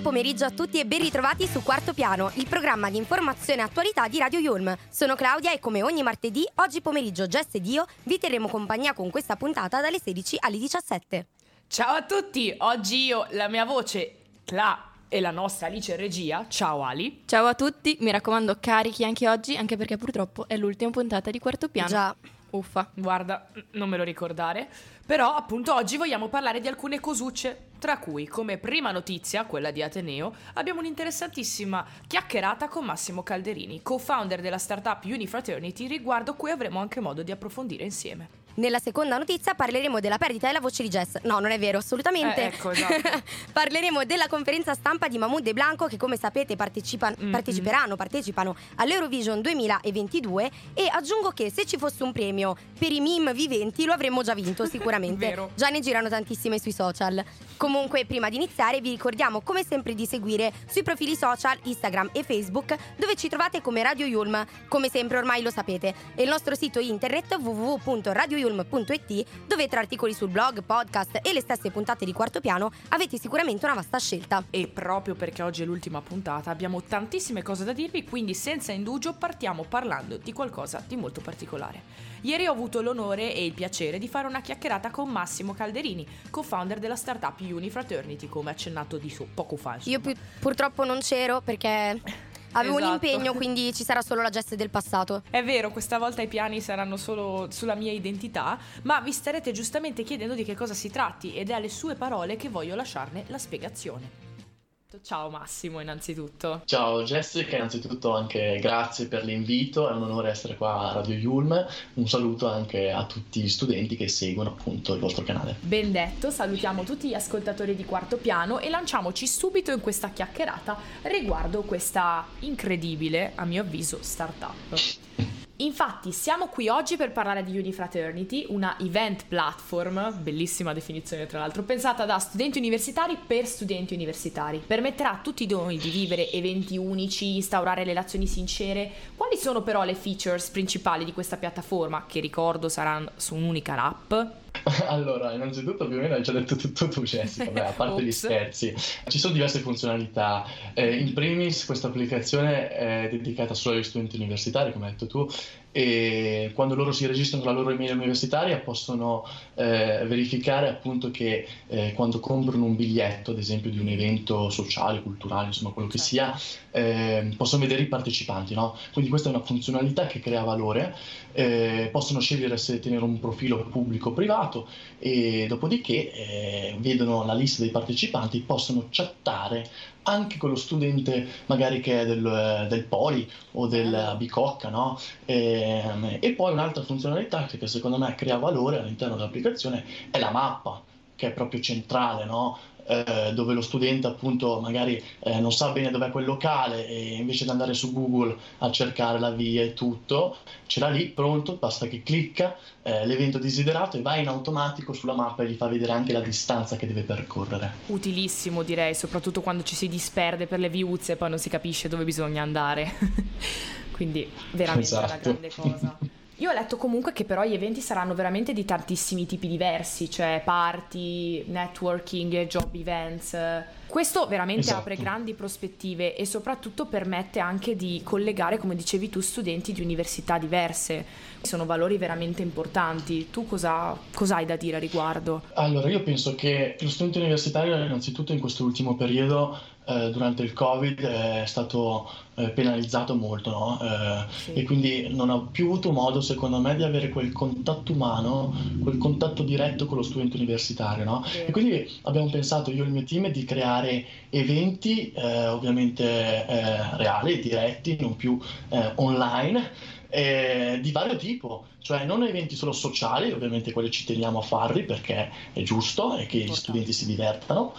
Buon pomeriggio a tutti e ben ritrovati su Quarto Piano, il programma di informazione e attualità di Radio Yulm. Sono Claudia e come ogni martedì, oggi pomeriggio Jess ed io vi terremo compagnia con questa puntata dalle 16 alle 17. Ciao a tutti, oggi io, la mia voce, Cla e la nostra Alice in regia. Ciao Ali. Ciao a tutti, mi raccomando carichi anche oggi, anche perché purtroppo è l'ultima puntata di Quarto Piano. Già. Uffa. Guarda, non me lo ricordare. Però appunto oggi vogliamo parlare di alcune cosucce, tra cui come prima notizia, quella di Ateneo, abbiamo un'interessantissima chiacchierata con Massimo Calderini, co-founder della startup Unifraternity, riguardo cui avremo anche modo di approfondire insieme. Nella seconda notizia parleremo della perdita della voce di Jess. No, non è vero, assolutamente. Eh, ecco, esatto. parleremo della conferenza stampa di Mahmoud e Blanco che come sapete partecipa- Mm, parteciperanno, partecipano all'Eurovision 2022 e aggiungo che se ci fosse un premio per i meme viventi lo avremmo già vinto sicuramente. Vero. Già ne girano tantissime sui social. Comunque, prima di iniziare, vi ricordiamo come sempre di seguire sui profili social Instagram e Facebook, dove ci trovate come Radio Yulm. Come sempre, ormai lo sapete. E il nostro sito internet www.radioyulm.it, dove tra articoli sul blog, podcast e le stesse puntate di quarto piano avete sicuramente una vasta scelta. E proprio perché oggi è l'ultima puntata abbiamo tantissime cose da dirvi, quindi senza indugio partiamo parlando di qualcosa di molto particolare. Ieri ho avuto l'onore e il piacere di fare una chiacchierata con Massimo Calderini, co-founder della startup Unifraternity, come accennato di su poco fa. insomma. Io pu- purtroppo non c'ero perché avevo un Esatto. impegno, quindi ci sarà solo la gesta del passato. È vero, questa volta i piani saranno solo sulla mia identità, ma vi starete giustamente chiedendo di che cosa si tratti ed è alle sue parole che voglio lasciarne la spiegazione. Ciao Massimo, innanzitutto. Ciao Jessica, innanzitutto anche grazie per l'invito, è un onore essere qua a Radio Yulm, un saluto anche a tutti gli studenti che seguono appunto il vostro canale. Ben detto, salutiamo tutti gli ascoltatori di Quarto Piano e lanciamoci subito in questa chiacchierata riguardo questa incredibile, a mio avviso, startup. Infatti, siamo qui oggi per parlare di Unifraternity, una event platform, bellissima definizione tra l'altro, pensata da studenti universitari per studenti universitari. Permetterà a tutti noi di vivere eventi unici, instaurare relazioni sincere. Quali sono però le features principali di questa piattaforma, che ricordo saranno su un'unica app? Allora, innanzitutto più o meno hai già detto tutto tu Jessica, vabbè, a parte gli scherzi, ci sono diverse funzionalità. Eh, in primis questa applicazione è dedicata solo agli studenti universitari, come hai detto tu, e quando loro si registrano con la loro email universitaria possono eh, verificare appunto che eh, quando comprano un biglietto, ad esempio di un evento sociale, culturale, insomma quello che sia, eh, possono vedere i partecipanti, no? Quindi questa è una funzionalità che crea valore, eh, possono scegliere se tenere un profilo pubblico o privato e dopodiché eh, vedono la lista dei partecipanti, possono chattare anche con lo studente magari che è del, del Poli o del Bicocca, no? Ehm, E, poi un'altra funzionalità che secondo me crea valore all'interno dell'applicazione è la mappa, che è proprio centrale, no? Eh, dove lo studente appunto magari eh, non sa bene dov'è quel locale e invece di andare su Google a cercare la via e tutto, ce l'ha lì pronto, basta che clicca eh, l'evento desiderato e va in automatico sulla mappa e gli fa vedere anche la distanza che deve percorrere. Utilissimo direi, soprattutto quando ci si disperde per le viuzze e poi non si capisce dove bisogna andare. Quindi veramente una Esatto. grande cosa. Io ho letto comunque che però gli eventi saranno veramente di tantissimi tipi diversi, cioè party, networking, job events. Questo veramente Esatto. apre grandi prospettive e soprattutto permette anche di collegare, come dicevi tu, studenti di università diverse. Sono valori veramente importanti. Tu cosa, cosa hai da dire a riguardo? Allora, io penso che lo studente universitario, innanzitutto in questo ultimo periodo, eh, durante il Covid, è stato eh, penalizzato molto, no? Eh, Sì. E quindi non ha più avuto modo, secondo me, di avere quel contatto umano, quel contatto diretto con lo studente universitario, no? Vero. E quindi abbiamo pensato, io e il mio team, di creare eventi, eh, ovviamente eh, reali, diretti, non più online, eh, di vario tipo, cioè non eventi solo sociali, ovviamente quelli ci teniamo a farli perché è giusto e che gli studenti si divertano,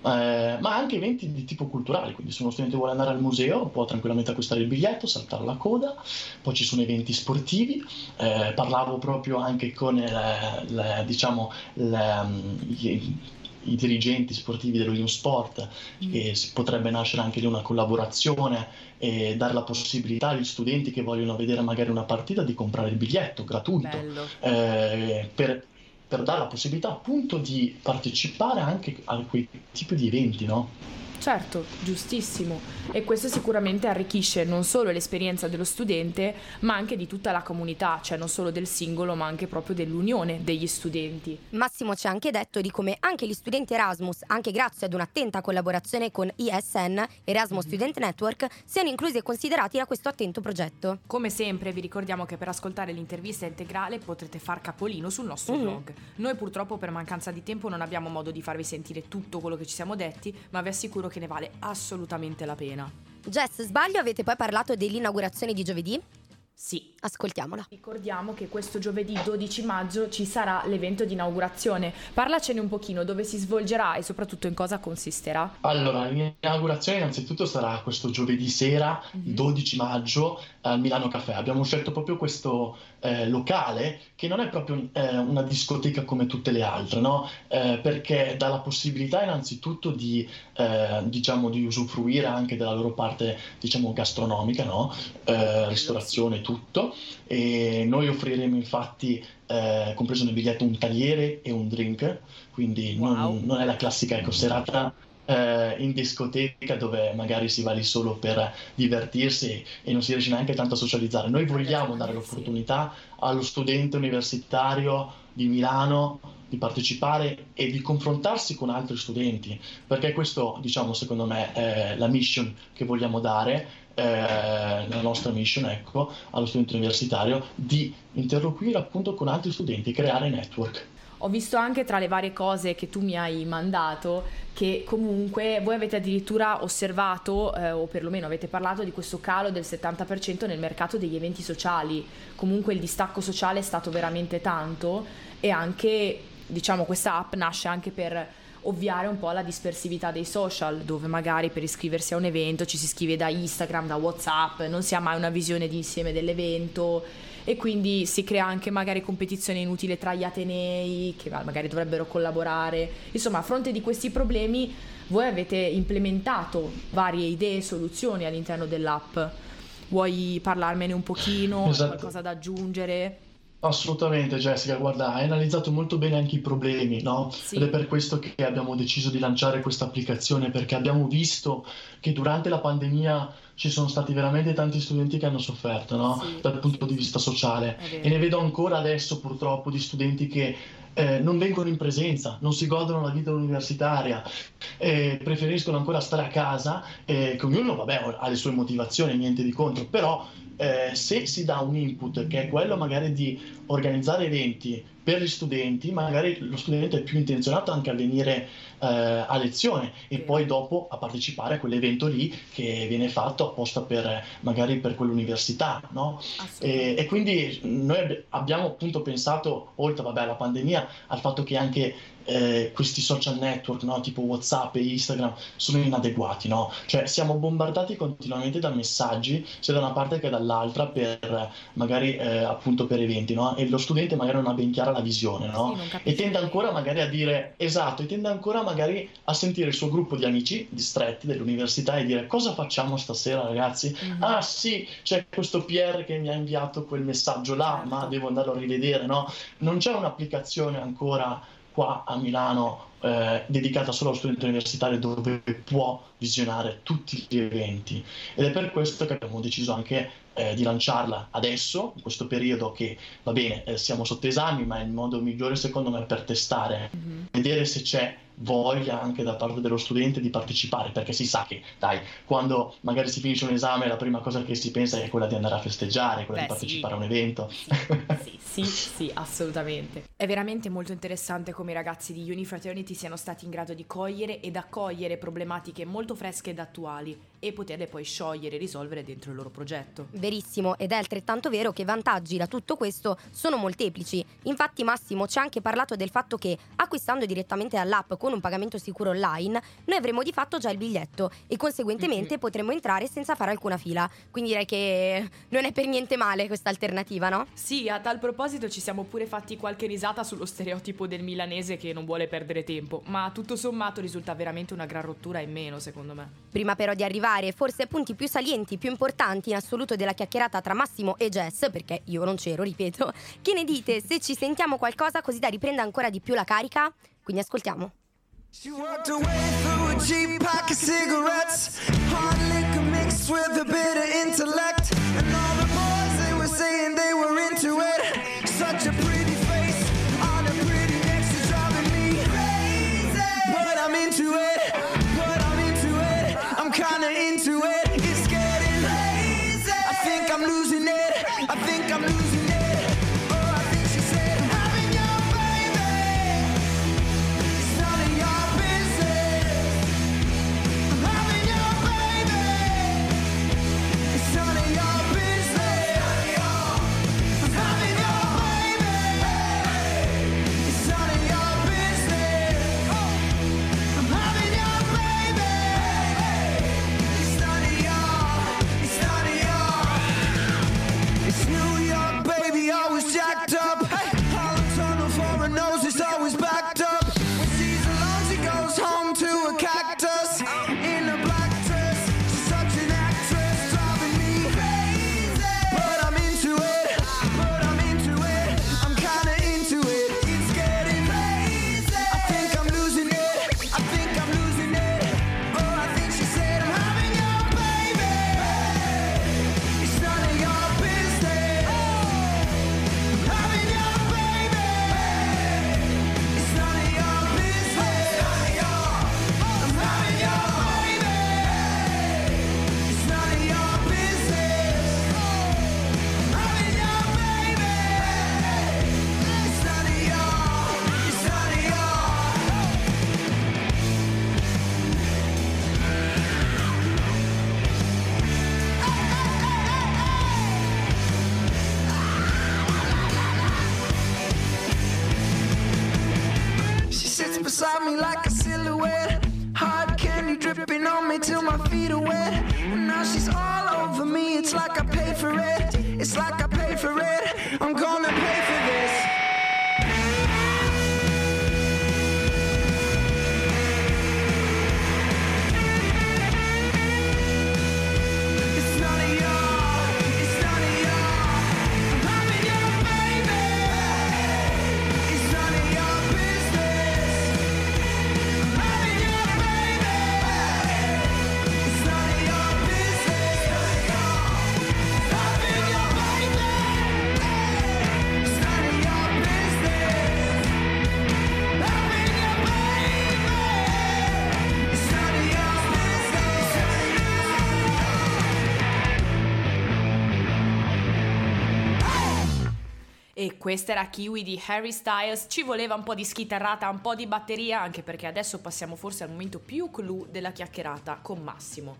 eh, ma anche eventi di tipo culturale, quindi se uno studente vuole andare al museo può tranquillamente acquistare il biglietto, saltare la coda, poi ci sono eventi sportivi, eh, parlavo proprio anche con le- le- diciamo, le, um, gli- i dirigenti sportivi dello Sport e si potrebbe nascere anche lì una collaborazione e dare la possibilità agli studenti che vogliono vedere magari una partita di comprare il biglietto gratuito. Eh, per, per dare la possibilità appunto di partecipare anche a quei tipi di eventi, no? Certo, giustissimo. E questo sicuramente arricchisce non solo l'esperienza dello studente, ma anche di tutta la comunità, cioè non solo del singolo, ma anche proprio dell'unione degli studenti. Massimo ci ha anche detto di come anche gli studenti Erasmus, anche grazie ad un'attenta collaborazione con ISN, Erasmus mm-hmm. Student Network, siano inclusi e considerati da questo attento progetto. Come sempre vi ricordiamo che per ascoltare l'intervista integrale potrete far capolino sul nostro mm-hmm. blog. Noi purtroppo per mancanza di tempo non abbiamo modo di farvi sentire tutto quello che ci siamo detti, ma vi assicuro che ne vale assolutamente la pena. Jess, sbaglio, avete poi parlato dell'inaugurazione di giovedì? Sì. Ascoltiamola. Ricordiamo che questo giovedì 12 maggio ci sarà l'evento di inaugurazione. Parlacene un pochino dove si svolgerà e soprattutto in cosa consisterà. Allora, l'inaugurazione innanzitutto sarà questo giovedì sera, mm-hmm. 12 maggio, al Milano Caffè. Abbiamo scelto proprio questo eh, locale che non è proprio eh, una discoteca come tutte le altre, no? Eh, perché dà la possibilità innanzitutto di, eh, diciamo, di usufruire anche della loro parte diciamo, gastronomica, no? Eh, ristorazione, tutto. E noi offriremo infatti, eh, compreso nel biglietto, un tagliere e un drink, quindi wow. non, non, è la classica ecco, serata eh, in discoteca dove magari si va lì solo per divertirsi e non si riesce neanche tanto a socializzare. Noi vogliamo dare l'opportunità allo studente universitario di Milano di partecipare e di confrontarsi con altri studenti, perché questo, diciamo, secondo me è la mission che vogliamo dare, eh, la nostra mission, ecco, allo studente universitario, di interloquire appunto con altri studenti, creare network. Ho visto anche tra le varie cose che tu mi hai mandato che comunque voi avete addirittura osservato eh, o perlomeno avete parlato di questo calo del 70% nel mercato degli eventi sociali. Comunque il distacco sociale è stato veramente tanto e anche diciamo questa app nasce anche per ovviare un po' alla dispersività dei social, dove magari per iscriversi a un evento ci si scrive da Instagram, da WhatsApp, non si ha mai una visione di insieme dell'evento e quindi si crea anche magari competizione inutile tra gli atenei che magari dovrebbero collaborare. Insomma, a fronte di questi problemi voi avete implementato varie idee e soluzioni all'interno dell'app. Vuoi parlarmene un pochino? Esatto. Qualcosa da aggiungere? Assolutamente Jessica, guarda, hai analizzato molto bene anche i problemi, no? Sì. Ed è per questo che abbiamo deciso di lanciare questa applicazione, perché abbiamo visto che durante la pandemia ci sono stati veramente tanti studenti che hanno sofferto, no? Sì, Dal punto di vista sociale. E ne vedo ancora adesso purtroppo di studenti che eh, non vengono in presenza, non si godono la vita universitaria, eh, preferiscono ancora stare a casa, eh, che ognuno vabbè, ha le sue motivazioni, niente di contro, però eh, se si dà un input che è quello magari di organizzare eventi per gli studenti, magari lo studente è più intenzionato anche a venire eh, a lezione e poi dopo a partecipare a quell'evento lì che viene fatto apposta per magari per quell'università, no? E, e, quindi noi abbiamo appunto pensato, oltre vabbè, alla pandemia, al fatto che anche eh, questi social network, no? tipo WhatsApp e Instagram, sono inadeguati, no? Cioè siamo bombardati continuamente da messaggi, sia da una parte che dall'altra, per magari eh, appunto per eventi, no? E lo studente magari non ha ben chiara la visione, no? Sì, e tende ancora magari a dire, esatto, e tende ancora magari a sentire il suo gruppo di amici distretti dell'università e dire cosa facciamo stasera ragazzi? Mm-hmm. Ah sì, c'è questo PR che mi ha inviato quel messaggio là, certo. ma devo andarlo a rivedere, no? Non c'è un'applicazione ancora qua a Milano eh, dedicata solo allo studente universitario dove può visionare tutti gli eventi ed è per questo che abbiamo deciso anche eh, di lanciarla adesso, in questo periodo che va bene, eh, siamo sotto esami, ma è il modo migliore secondo me per testare, mm-hmm. vedere se c'è voglia anche da parte dello studente di partecipare, perché si sa che, dai, quando magari si finisce un esame la prima cosa che si pensa è quella di andare a festeggiare, quella Beh, di partecipare sì. a un evento. Sì, sì, sì, sì, assolutamente. È veramente molto interessante come i ragazzi di Unifraternity siano stati in grado di cogliere ed accogliere problematiche molto fresche ed attuali e poterle poi sciogliere e risolvere dentro il loro progetto. Verissimo, ed è altrettanto vero che i vantaggi da tutto questo sono molteplici. Infatti Massimo ci ha anche parlato del fatto che acquistando direttamente dall'app con un pagamento sicuro online, noi avremo di fatto già il biglietto e conseguentemente mm-hmm. potremo entrare senza fare alcuna fila. Quindi direi che non è per niente male questa alternativa, no? Sì, a tal proposito ci siamo pure fatti qualche risata sullo stereotipo del milanese che non vuole perdere tempo, ma tutto sommato risulta veramente una gran rottura in meno, secondo me. Prima però di arrivare arrivare forse ai punti più salienti, più importanti in assoluto della chiacchierata tra Massimo e Jess, perché io non c'ero, ripeto. Che ne dite se ci sentiamo qualcosa così da riprendere ancora di più la carica? Quindi ascoltiamo. She walked away through a cheap pack of cigarettes. Hard liquor mixed with a bit intellect. And all the boys, they were saying they were into it. E questa era Kiwi di Harry Styles. Ci voleva un po' di schitarrata, un po' di batteria, anche perché adesso passiamo forse al momento più clou della chiacchierata con Massimo.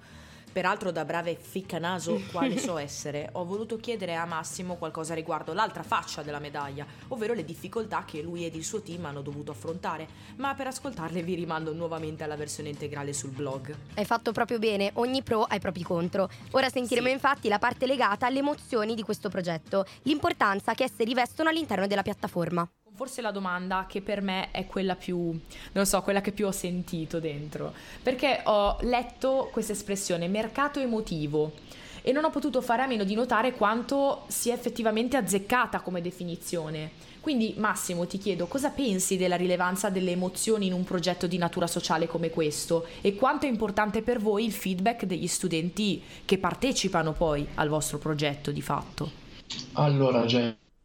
Peraltro, da brave ficcanaso quale so essere, ho voluto chiedere a Massimo qualcosa riguardo l'altra faccia della medaglia, ovvero le difficoltà che lui ed il suo team hanno dovuto affrontare. Ma per ascoltarle vi rimando nuovamente alla versione integrale sul blog. Hai fatto proprio bene, ogni pro ha i propri contro. Ora sentiremo Sì. infatti la parte legata alle emozioni di questo progetto, l'importanza che esse rivestono all'interno della piattaforma. Forse la domanda che per me è quella più, non lo so, quella che più ho sentito dentro, perché ho letto questa espressione mercato emotivo e non ho potuto fare a meno di notare quanto sia effettivamente azzeccata come definizione. Quindi Massimo ti chiedo cosa pensi della rilevanza delle emozioni in un progetto di natura sociale come questo e quanto è importante per voi il feedback degli studenti che partecipano poi al vostro progetto di fatto. Allora,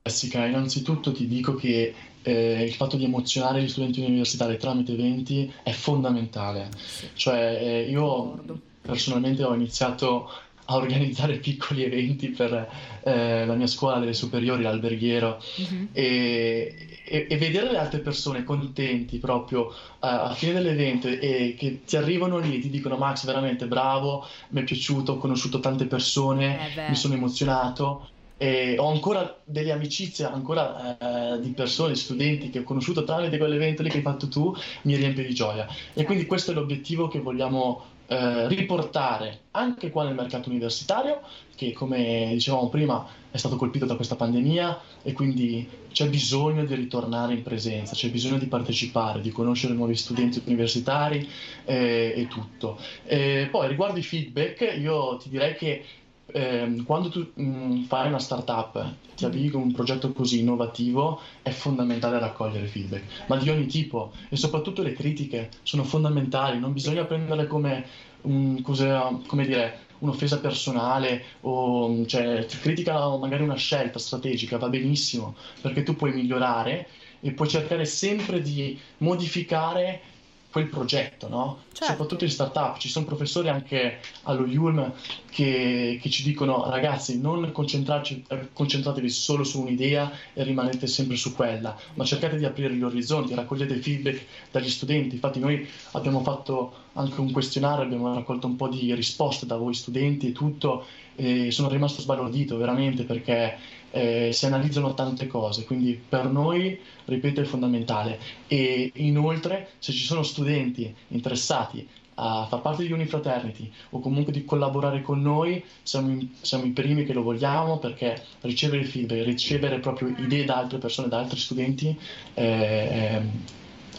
Jessica, innanzitutto ti dico che eh, il fatto di emozionare gli studenti universitari tramite eventi è fondamentale. Cioè, eh, io personalmente ho iniziato a organizzare piccoli eventi per eh, la mia scuola delle superiori, l'alberghiero, Mhm. e, e- e vedere le altre persone contenti proprio eh, a fine dell'evento e che ti arrivano lì e ti dicono Max, veramente bravo, mi è piaciuto, ho conosciuto tante persone, Eh mi sono emozionato. E ho ancora delle amicizie, ancora eh, di persone, studenti che ho conosciuto tramite quell'evento lì che hai fatto tu, mi riempie di gioia. E quindi questo è l'obiettivo che vogliamo eh, riportare anche qua nel mercato universitario, che come dicevamo prima è stato colpito da questa pandemia e quindi c'è bisogno di ritornare in presenza, c'è bisogno di partecipare, di conoscere nuovi studenti universitari eh, e tutto. E poi riguardo i feedback, io ti direi che ehm, quando tu mh, fai una startup, ti avvii con un progetto così innovativo, è fondamentale raccogliere feedback, ma di ogni tipo. E soprattutto le critiche sono fondamentali, non bisogna prenderle come, un, cosa- come dire, un'offesa personale o cioè, ti critica magari una scelta strategica, va benissimo, perché tu puoi migliorare e puoi cercare sempre di modificare quel progetto, no? Certo. Soprattutto in startup, ci sono professori anche allo Yulm che, che ci dicono ragazzi non concentratevi solo su un'idea e rimanete sempre su quella, ma cercate di aprire gli orizzonti, raccogliete feedback dagli studenti. Infatti noi abbiamo fatto anche un questionario, abbiamo raccolto un po' di risposte da voi studenti e tutto e sono rimasto sbalordito veramente perché eh, si analizzano tante cose, quindi per noi, ripeto, è fondamentale. E inoltre, se ci sono studenti interessati a far parte di Unifraternity o comunque di collaborare con noi, siamo, i- siamo i primi che lo vogliamo perché ricevere feedback, ricevere proprio idee da altre persone, da altri studenti eh,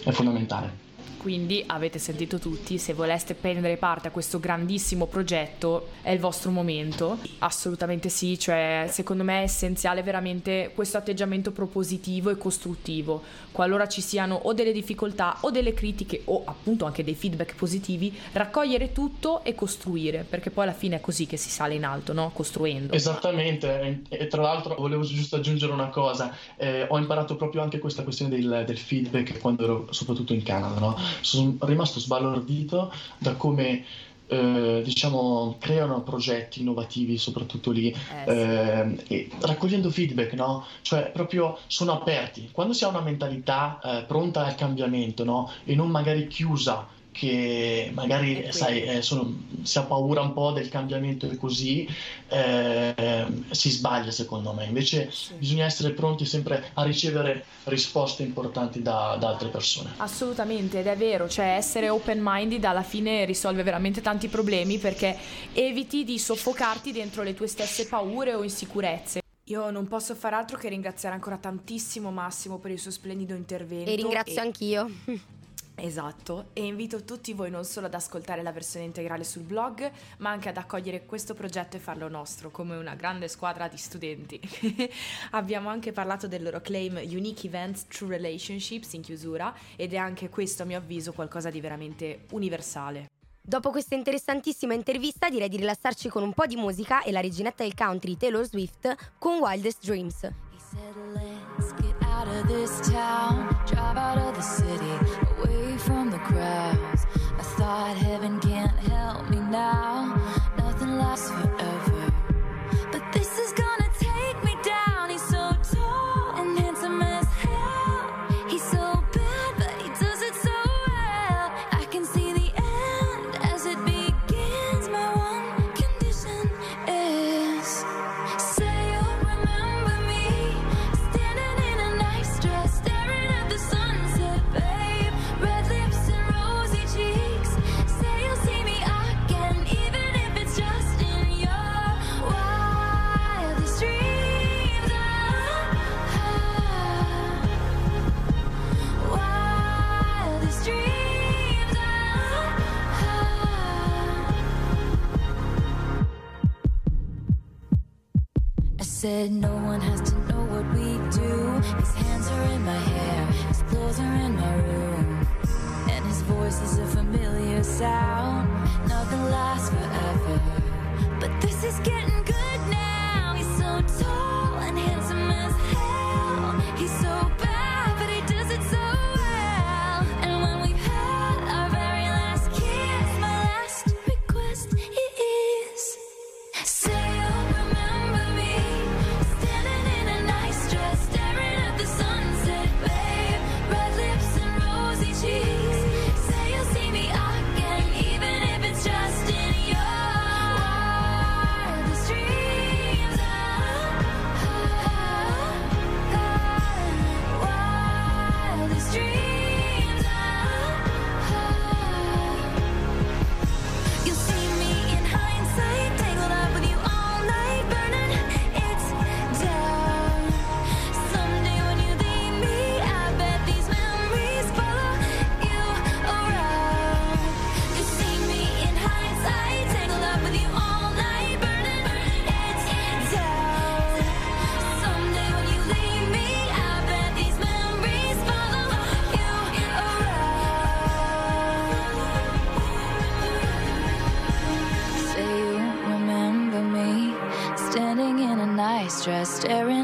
è fondamentale. Quindi avete sentito tutti, se voleste prendere parte a questo grandissimo progetto è il vostro momento. Assolutamente sì, cioè secondo me è essenziale veramente questo atteggiamento propositivo e costruttivo. Qualora ci siano o delle difficoltà o delle critiche o appunto anche dei feedback positivi, raccogliere tutto e costruire, perché poi alla fine è così che si sale in alto, no? Costruendo. Esattamente, e tra l'altro volevo giusto aggiungere una cosa, eh, ho imparato proprio anche questa questione del, del feedback quando ero soprattutto in Canada, no? Sono rimasto sbalordito da come eh, diciamo creano progetti innovativi soprattutto lì Eh, sì. ehm, e raccogliendo feedback, no? Cioè proprio sono aperti. Quando si ha una mentalità eh, pronta al cambiamento, no? E non magari chiusa, che magari, sai, eh, sono- si ha paura un po' del cambiamento e così, eh, si sbaglia secondo me. Invece Sì. bisogna essere pronti sempre a ricevere risposte importanti da, da altre persone. Assolutamente, ed è vero, cioè essere open-minded alla fine risolve veramente tanti problemi perché eviti di soffocarti dentro le tue stesse paure o insicurezze. Io non posso far altro che ringraziare ancora tantissimo Massimo per il suo splendido intervento. E ringrazio anch'io. Esatto, e invito tutti voi non solo ad ascoltare la versione integrale sul blog, ma anche ad accogliere questo progetto e farlo nostro, come una grande squadra di studenti. Abbiamo anche parlato del loro claim Unique Events True Relationships in chiusura, ed è anche questo, a mio avviso, qualcosa di veramente universale. Dopo questa interessantissima intervista direi di rilassarci con un po' di musica e la reginetta del country Taylor Swift con Wildest Dreams. He said, let's get out of this town, drive out of the city, from the crowds. I thought heaven can't help me now, nothing lasts forever. No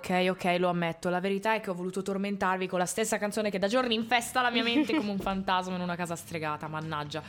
Ok, ok, lo ammetto. La verità è che ho voluto tormentarvi con la stessa canzone che da giorni infesta la mia mente come un fantasma in una casa stregata. Mannaggia.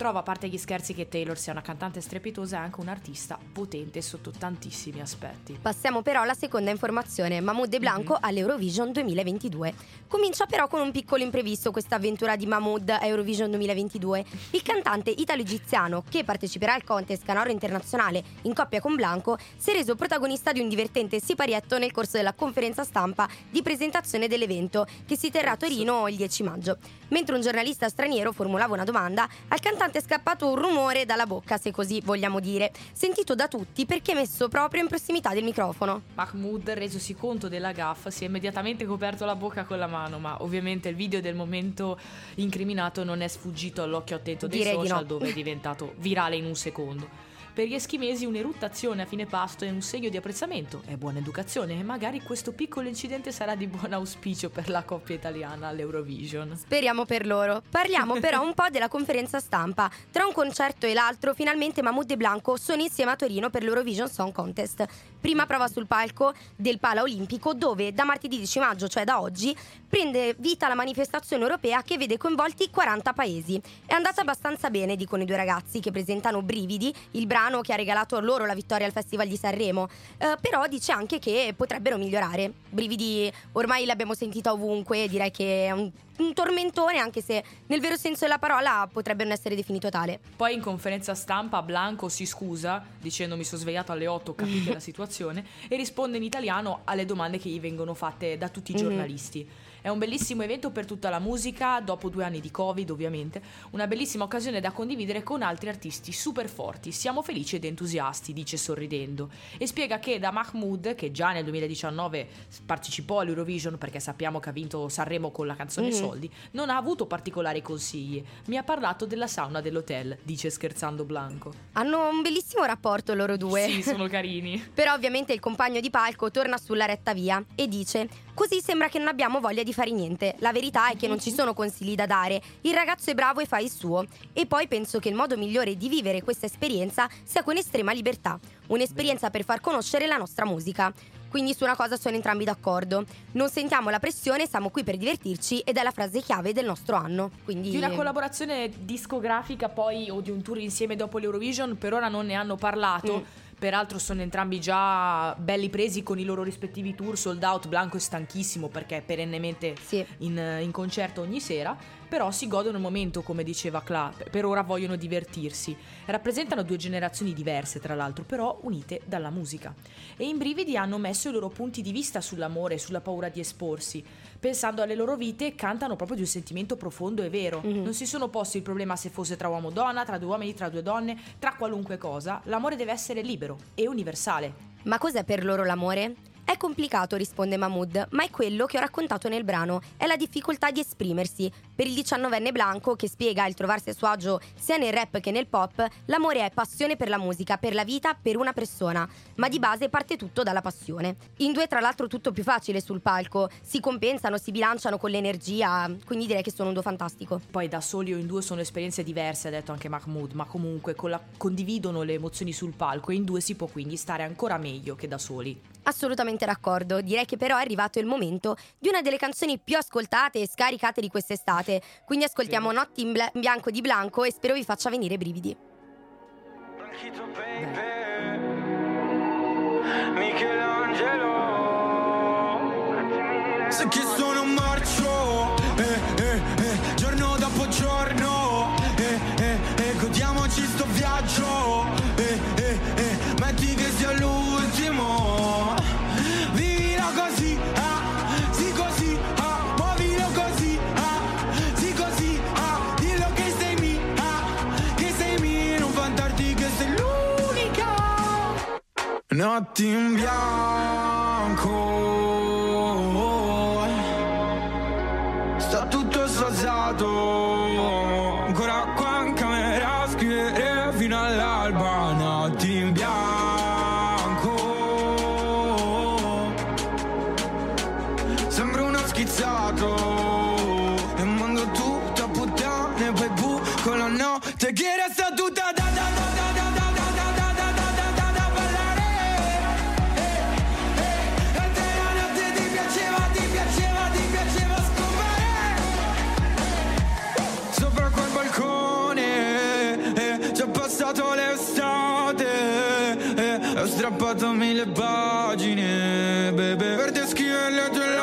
Trovo, a parte gli scherzi, che Taylor sia una cantante strepitosa e anche un artista potente sotto tantissimi aspetti. Passiamo però alla seconda informazione, Mahmood e Blanco all'Eurovision 2022. Comincia però con un piccolo imprevisto questa avventura di Mahmood a Eurovision 2022. Il cantante italo-egiziano che parteciperà al contest Canoro Internazionale in coppia con Blanco si è reso protagonista di un divertente siparietto nel corso della conferenza stampa di presentazione dell'evento che si terrà a Torino il 10 maggio. Mentre un giornalista straniero formulava una domanda, al cantante è scappato un rumore dalla bocca, se così vogliamo dire, sentito da tutti perché messo proprio in prossimità del microfono. Mahmood, resosi conto della gaffa, si è immediatamente coperto la bocca con la mano, ma ovviamente il video del momento incriminato non è sfuggito all'occhio attento dei Direi di social no. dove è diventato virale in un secondo. Per gli eschimesi un'eruttazione a fine pasto è un segno di apprezzamento, è buona educazione e magari questo piccolo incidente sarà di buon auspicio per la coppia italiana all'Eurovision. Speriamo per loro. Parliamo però un po' della conferenza stampa. Tra un concerto e l'altro, finalmente Mahmood e Blanco sono insieme a Torino per l'Eurovision Song Contest. Prima prova sul palco del Pala Olimpico, dove da martedì 10 maggio, cioè da oggi, prende vita la manifestazione europea che vede coinvolti 40 paesi. È andata abbastanza bene, dicono i due ragazzi che presentano Brividi, il brano che ha regalato loro la vittoria al Festival di Sanremo. Eh, però dice anche che potrebbero migliorare. Brividi ormai l'abbiamo sentita ovunque, direi che è un, un tormentone, anche se nel vero senso della parola potrebbe non essere definito tale. Poi in conferenza stampa Blanco si scusa dicendo mi sono svegliato alle 8, capite la situazione e risponde in italiano alle domande che gli vengono fatte da tutti i Mhm. giornalisti. È un bellissimo evento per tutta la musica, dopo due anni di Covid ovviamente, una bellissima occasione da condividere con altri artisti super forti. Siamo felici ed entusiasti, dice sorridendo. E spiega che da Mahmood, che già nel 2019 partecipò all'Eurovision perché sappiamo che ha vinto Sanremo con la canzone Mhm. Soldi, non ha avuto particolari consigli. Mi ha parlato della sauna dell'hotel, dice scherzando Blanco. Hanno un bellissimo rapporto loro due. Sì, sono carini. Però ovviamente il compagno di palco torna sulla retta via e dice Così sembra che non abbiamo voglia di fare niente. La verità è che non ci sono consigli da dare. Il ragazzo è bravo e fa il suo. E poi penso che il modo migliore di vivere questa esperienza sia con estrema libertà. Un'esperienza per far conoscere la nostra musica. Quindi su una cosa sono entrambi d'accordo. Non sentiamo la pressione, siamo qui per divertirci ed è la frase chiave del nostro anno. Quindi Di una collaborazione discografica poi o di un tour insieme dopo l'Eurovision per ora non ne hanno parlato. Mm. Peraltro sono entrambi già belli presi con i loro rispettivi tour sold out. Blanco è stanchissimo perché è perennemente Sì. in, in concerto ogni sera. Però si godono il momento, come diceva Cla. Per ora vogliono divertirsi. Rappresentano due generazioni diverse, tra l'altro, però unite dalla musica. E in Brividi hanno messo i loro punti di vista sull'amore e sulla paura di esporsi. Pensando alle loro vite, cantano proprio di un sentimento profondo e vero. Mhm. Non si sono posti il problema se fosse tra uomo e donna, tra due uomini, tra due donne, tra qualunque cosa. L'amore deve essere libero e universale. Ma cos'è per loro l'amore? È complicato, risponde Mahmood, ma è quello che ho raccontato nel brano, è la difficoltà di esprimersi. Per il diciannovenne Blanco, che spiega il trovarsi a suo agio sia nel rap che nel pop, l'amore è passione per la musica, per la vita, per una persona, ma di base parte tutto dalla passione. In due, tra l'altro, tutto più facile sul palco, si compensano, si bilanciano con l'energia, quindi direi che sono un duo fantastico. Poi da soli o in due sono esperienze diverse, ha detto anche Mahmood, ma comunque con la- condividono le emozioni sul palco e in due si può quindi stare ancora meglio che da soli. Assolutamente d'accordo, direi che però è arrivato il momento di una delle canzoni più ascoltate e scaricate di quest'estate. Quindi ascoltiamo Notti in bla- bianco di Blanco e spero vi faccia venire i brividi. Blanchito baby Michelangelo Se che nothing beyond. bebé. Verte esquivarle a tu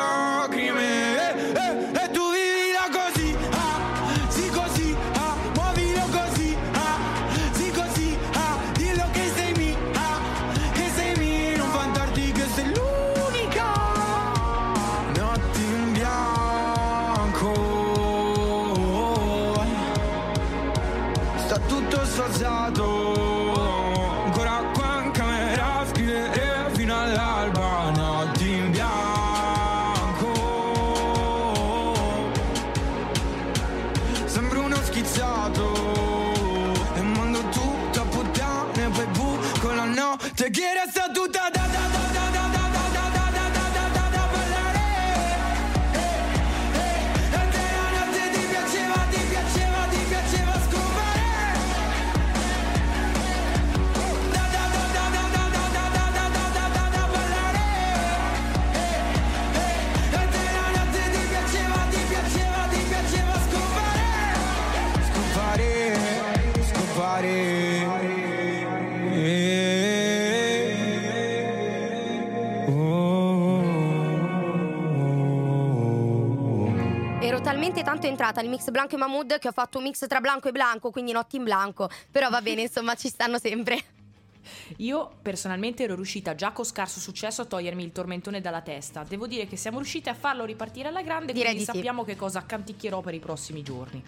tanto entrata nel mix Blanco e Mahmood che ho fatto un mix tra Blanco e Blanco, quindi notti in blanco. Però va bene, insomma, ci stanno sempre. Io personalmente ero riuscita già con scarso successo a togliermi il tormentone dalla testa. Devo dire che siamo riusciti a farlo ripartire alla grande, Direi quindi di sì. sappiamo che cosa canticchierò per i prossimi giorni.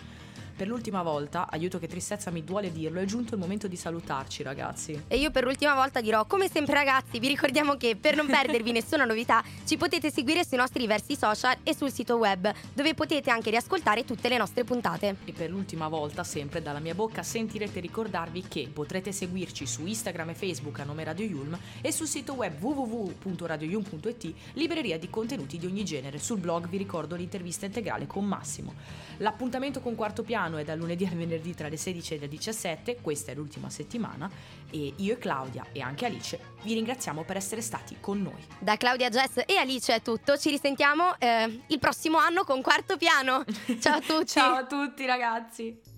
Per l'ultima volta, aiuto che tristezza mi duole dirlo, è giunto il momento di salutarci ragazzi. E io per l'ultima volta dirò, come sempre ragazzi, vi ricordiamo che per non perdervi nessuna novità ci potete seguire sui nostri diversi social e sul sito web, dove potete anche riascoltare tutte le nostre puntate. E per l'ultima volta, sempre dalla mia bocca, sentirete ricordarvi che potrete seguirci su Instagram e Facebook a nome Radio Yulm e sul sito web www.radioyulm.it, libreria di contenuti di ogni genere. Sul blog vi ricordo l'intervista integrale con Massimo. L'appuntamento con Quarto Piano è dal lunedì al venerdì tra le 16 e le 17, questa è l'ultima settimana, e io e Claudia e anche Alice vi ringraziamo per essere stati con noi. Da Claudia Jess e Alice è tutto, ci risentiamo eh, il prossimo anno con Quarto Piano. Ciao a tutti! Ciao a tutti ragazzi!